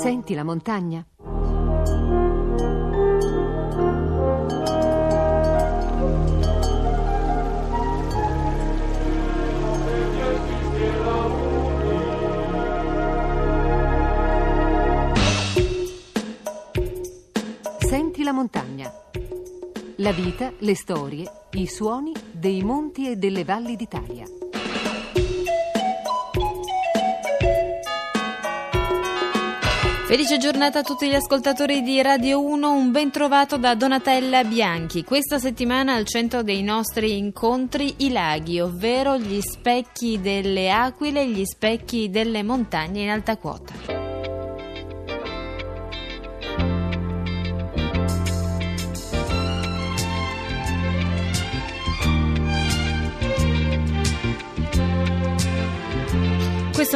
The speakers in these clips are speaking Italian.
Senti la montagna? Senti la montagna. La vita, le storie, i suoni dei monti e delle valli d'Italia. Felice giornata a tutti gli ascoltatori di Radio 1, un ben trovato da Donatella Bianchi. Questa settimana al centro dei nostri incontri i laghi, ovvero gli specchi delle aquile e gli specchi delle montagne in alta quota.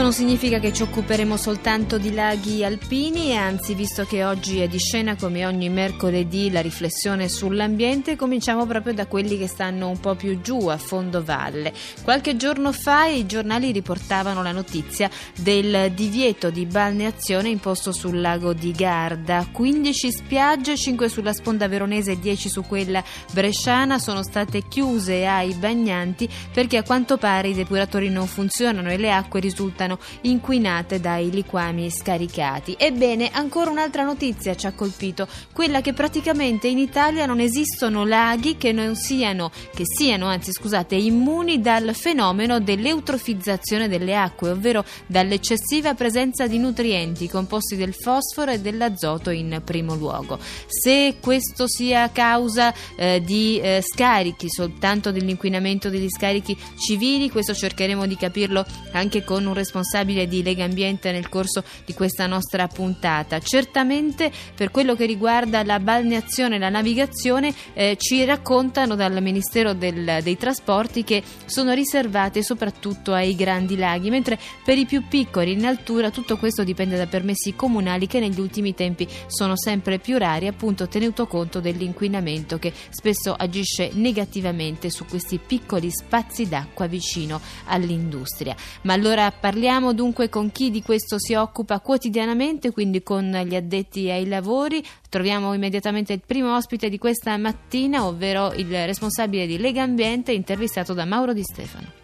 Non significa che ci occuperemo soltanto di laghi alpini, anzi, visto che oggi è di scena come ogni mercoledì la riflessione sull'ambiente, cominciamo proprio da quelli che stanno un po' più giù, a fondo valle. Qualche giorno fa i giornali riportavano la notizia del divieto di balneazione imposto sul lago di Garda. 15 spiagge, 5 sulla sponda veronese e 10 su quella bresciana sono state chiuse ai bagnanti perché a quanto pare i depuratori non funzionano e le acque risultano risultano inquinate dai liquami scaricati. Ebbene, ancora un'altra notizia ci ha colpito, quella che praticamente in Italia non esistono laghi che non siano, che siano, anzi scusate, immuni dal fenomeno dell'eutrofizzazione delle acque, ovvero dall'eccessiva presenza di nutrienti composti del fosforo e dell'azoto in primo luogo. Se questo sia causa eh, di eh, scarichi, soltanto dell'inquinamento degli scarichi civili, questo cercheremo di capirlo anche con un responsabile di Lega Ambiente nel corso di questa nostra puntata. Certamente per quello che riguarda la balneazione e la navigazione eh, ci raccontano dal Ministero del, dei Trasporti che sono riservate soprattutto ai grandi laghi, mentre per i più piccoli in altura tutto questo dipende da permessi comunali che negli ultimi tempi sono sempre più rari, appunto tenuto conto dell'inquinamento che spesso agisce negativamente su questi piccoli spazi d'acqua vicino all'industria. Ma allora Parliamo dunque con chi di questo si occupa quotidianamente, quindi con gli addetti ai lavori. Troviamo immediatamente il primo ospite di questa mattina, ovvero il responsabile di Lega Ambiente, intervistato da Mauro Di Stefano.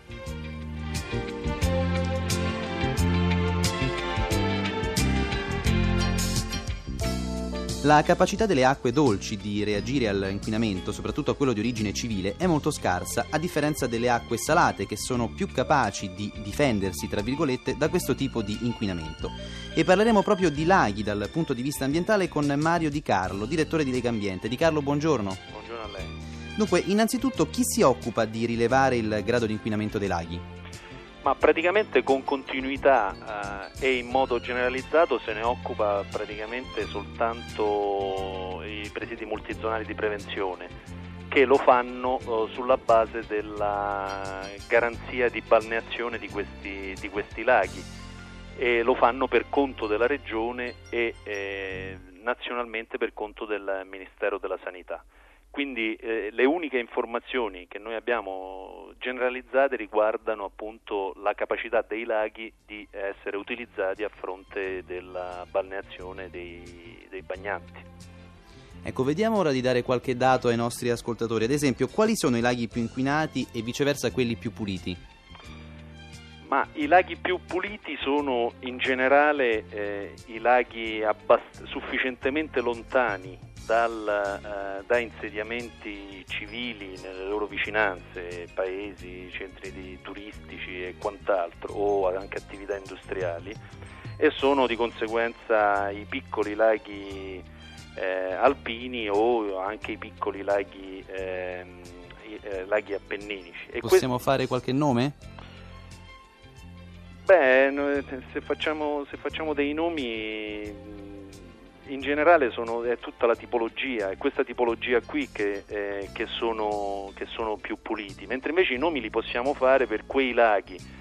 La capacità delle acque dolci di reagire all'inquinamento, soprattutto a quello di origine civile, è molto scarsa, a differenza delle acque salate che sono più capaci di difendersi, tra virgolette, da questo tipo di inquinamento. E parleremo proprio di laghi dal punto di vista ambientale con Mario Di Carlo, direttore di Lega Ambiente. Di Carlo, buongiorno. Buongiorno a lei. Dunque, innanzitutto, chi si occupa di rilevare il grado di inquinamento dei laghi? Ma praticamente con continuità eh, e in modo generalizzato se ne occupa praticamente soltanto i presidi multizonali di prevenzione che lo fanno eh, sulla base della garanzia di balneazione di questi, di questi, laghi e lo fanno per conto della regione e eh, nazionalmente per conto del Ministero della Sanità. Quindi eh, le uniche informazioni che noi abbiamo generalizzate riguardano appunto la capacità dei laghi di essere utilizzati a fronte della balneazione dei, dei bagnanti. Ecco, vediamo ora di dare qualche dato ai nostri ascoltatori. Ad esempio, quali sono i laghi più inquinati e viceversa quelli più puliti? Ma i laghi più puliti sono in generale eh, i laghi abbast- sufficientemente lontani dal, eh, da insediamenti civili nelle loro vicinanze, paesi, centri turistici e quant'altro, o anche attività industriali, e sono di conseguenza i piccoli laghi eh, alpini o anche i piccoli laghi, ehm, eh, laghi appenninici. E Possiamo que- fare qualche nome? Beh, se facciamo, se facciamo dei nomi in generale sono, è tutta la tipologia, è questa tipologia qui che, eh, che, sono, che, sono, più puliti, mentre invece i nomi li possiamo fare per quei laghi,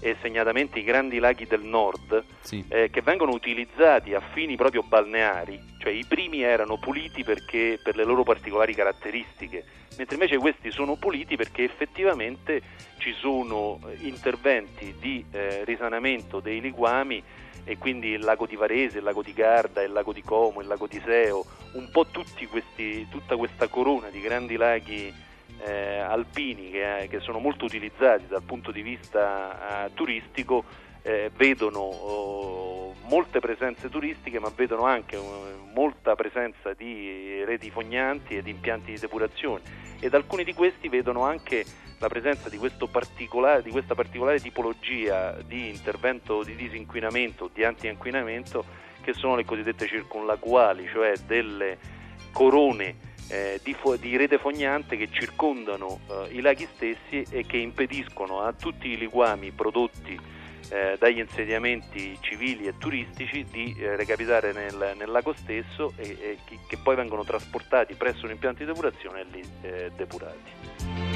e segnatamente i grandi laghi del nord, sì. eh, che vengono utilizzati a fini proprio balneari, cioè i primi erano puliti perché, per le loro particolari caratteristiche, mentre invece questi sono puliti perché effettivamente ci sono eh, interventi di eh, risanamento dei liquami e quindi il lago di Varese, il lago di Garda, il lago di Como, il lago di Seo, un po' questi, tutta questa corona di grandi laghi eh, alpini che, che, sono molto utilizzati dal punto di vista eh, turistico eh, vedono oh, molte presenze turistiche ma vedono anche uh, molta presenza di reti fognanti e di impianti di depurazione. Ed alcuni di questi vedono anche la presenza di, particolare, di questa particolare tipologia di intervento di disinquinamento, di anti-inquinamento che sono le cosiddette circunlacuali, cioè delle corone eh, di, fo- di, rete fognante che circondano eh, i laghi stessi e che impediscono a tutti i liquami prodotti eh, dagli insediamenti civili e turistici di eh, recapitare nel, nel, lago stesso e, e che, poi vengono trasportati presso un impianto di depurazione e lì eh, depurati.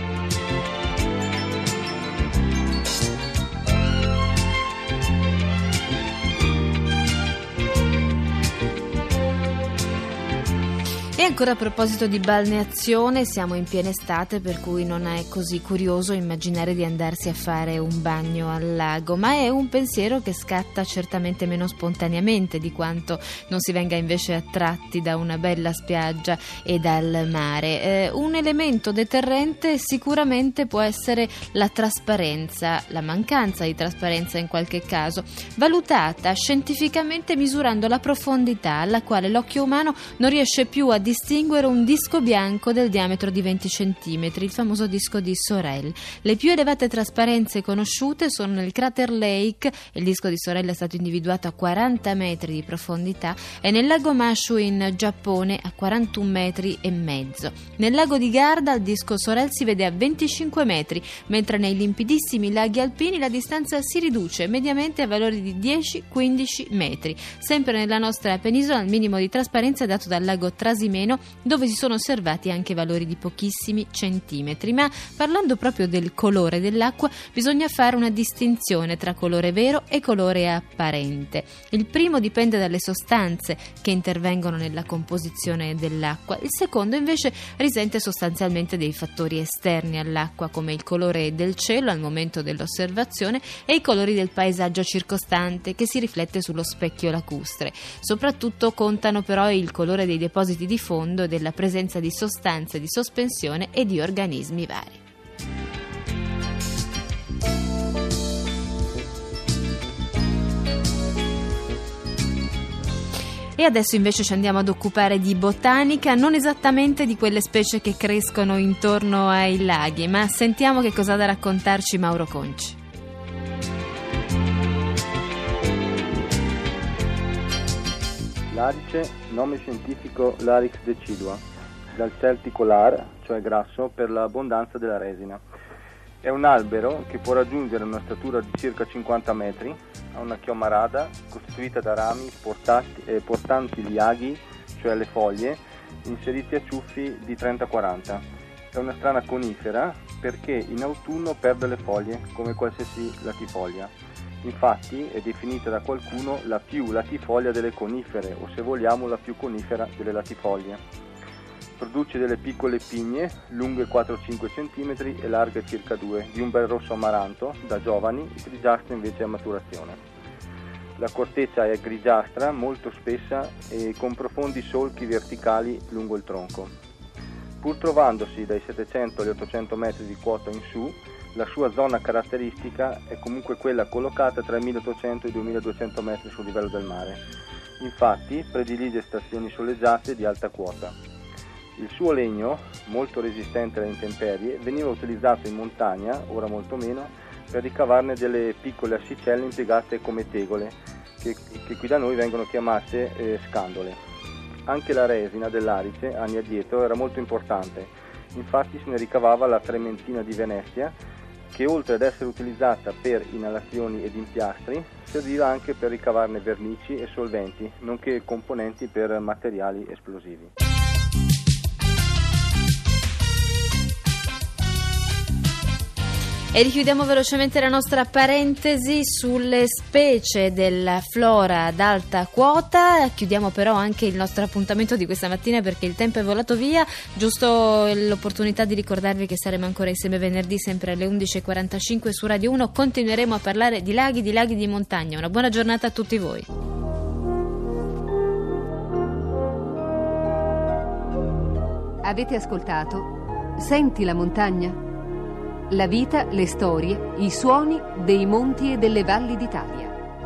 Ancora a proposito di balneazione, siamo in piena estate per cui non è così curioso immaginare di andarsi a fare un bagno al lago, ma è un pensiero che scatta certamente meno spontaneamente di quanto non si venga invece attratti da una bella spiaggia e dal mare. Eh, un elemento deterrente sicuramente può essere la trasparenza, la mancanza di trasparenza in qualche caso, valutata scientificamente misurando la profondità alla quale l'occhio umano non riesce più a distinguere un disco bianco del diametro di 20 cm, il famoso disco di Sorel. Le più elevate trasparenze conosciute sono nel crater Lake, il disco di Sorel è stato individuato a 40 metri di profondità, e nel lago Mashu in Giappone a 41 metri e mezzo. Nel lago di Garda il disco Sorel si vede a 25 metri, mentre nei limpidissimi laghi alpini la distanza si riduce mediamente a valori di 10-15 metri. Sempre nella nostra penisola il minimo di trasparenza è dato dal lago Trasimeno meno, dove si sono osservati anche valori di pochissimi centimetri. Ma parlando proprio del colore dell'acqua, bisogna fare una distinzione tra colore vero e colore apparente. Il primo dipende dalle sostanze che intervengono nella composizione dell'acqua, il secondo invece risente sostanzialmente dei fattori esterni all'acqua, come il colore del cielo al momento dell'osservazione e i colori del paesaggio circostante che si riflette sullo specchio lacustre. Soprattutto contano però il colore dei depositi di fondo della presenza di sostanze di sospensione e di organismi vari. E adesso invece ci andiamo ad occupare di botanica, non esattamente di quelle specie che crescono intorno ai laghi, ma sentiamo che cosa ha da raccontarci Mauro Conci. L'arice, nome scientifico Larix decidua, dal celtico lar, cioè grasso, per l'abbondanza della resina. È un albero che può raggiungere una statura di circa 50 metri, ha una chioma rada costituita da rami portati, eh, portanti gli aghi, cioè le foglie, inseriti a ciuffi di 30-40. È una strana conifera perché in autunno perde le foglie come qualsiasi latifoglia. Infatti è definita da qualcuno la più latifoglia delle conifere o se vogliamo la più conifera delle latifoglie. Produce delle piccole pigne lunghe 4-5 cm e larghe circa 2, di un bel rosso amaranto da giovani, grigiastre invece a maturazione. La corteccia è grigiastra, molto spessa e con profondi solchi verticali lungo il tronco. Pur trovandosi dai 700 agli 800 metri di quota in su, la sua zona caratteristica è comunque quella collocata tra i 1800 e i 2200 metri sul livello del mare. Infatti predilige stazioni soleggiate di alta quota. Il suo legno, molto resistente alle intemperie, veniva utilizzato in montagna, ora molto meno, per ricavarne delle piccole assicelle impiegate come tegole, che, che qui da noi vengono chiamate eh, scandole. Anche la resina dell'arice, anni addietro, era molto importante, infatti se ne ricavava la trementina di Venezia, che oltre ad essere utilizzata per inalazioni ed impiastri, serviva anche per ricavarne vernici e solventi, nonché componenti per materiali esplosivi. E richiudiamo velocemente la nostra parentesi sulle specie della flora ad alta quota. Chiudiamo però anche il nostro appuntamento di questa mattina perché il tempo è volato via. Giusto l'opportunità di ricordarvi che saremo ancora insieme venerdì sempre alle 11.45 su Radio 1. Continueremo a parlare di laghi, di laghi di montagna. Una buona giornata a tutti voi. Avete ascoltato Senti la montagna? La vita, le storie, i suoni dei monti e delle valli d'Italia.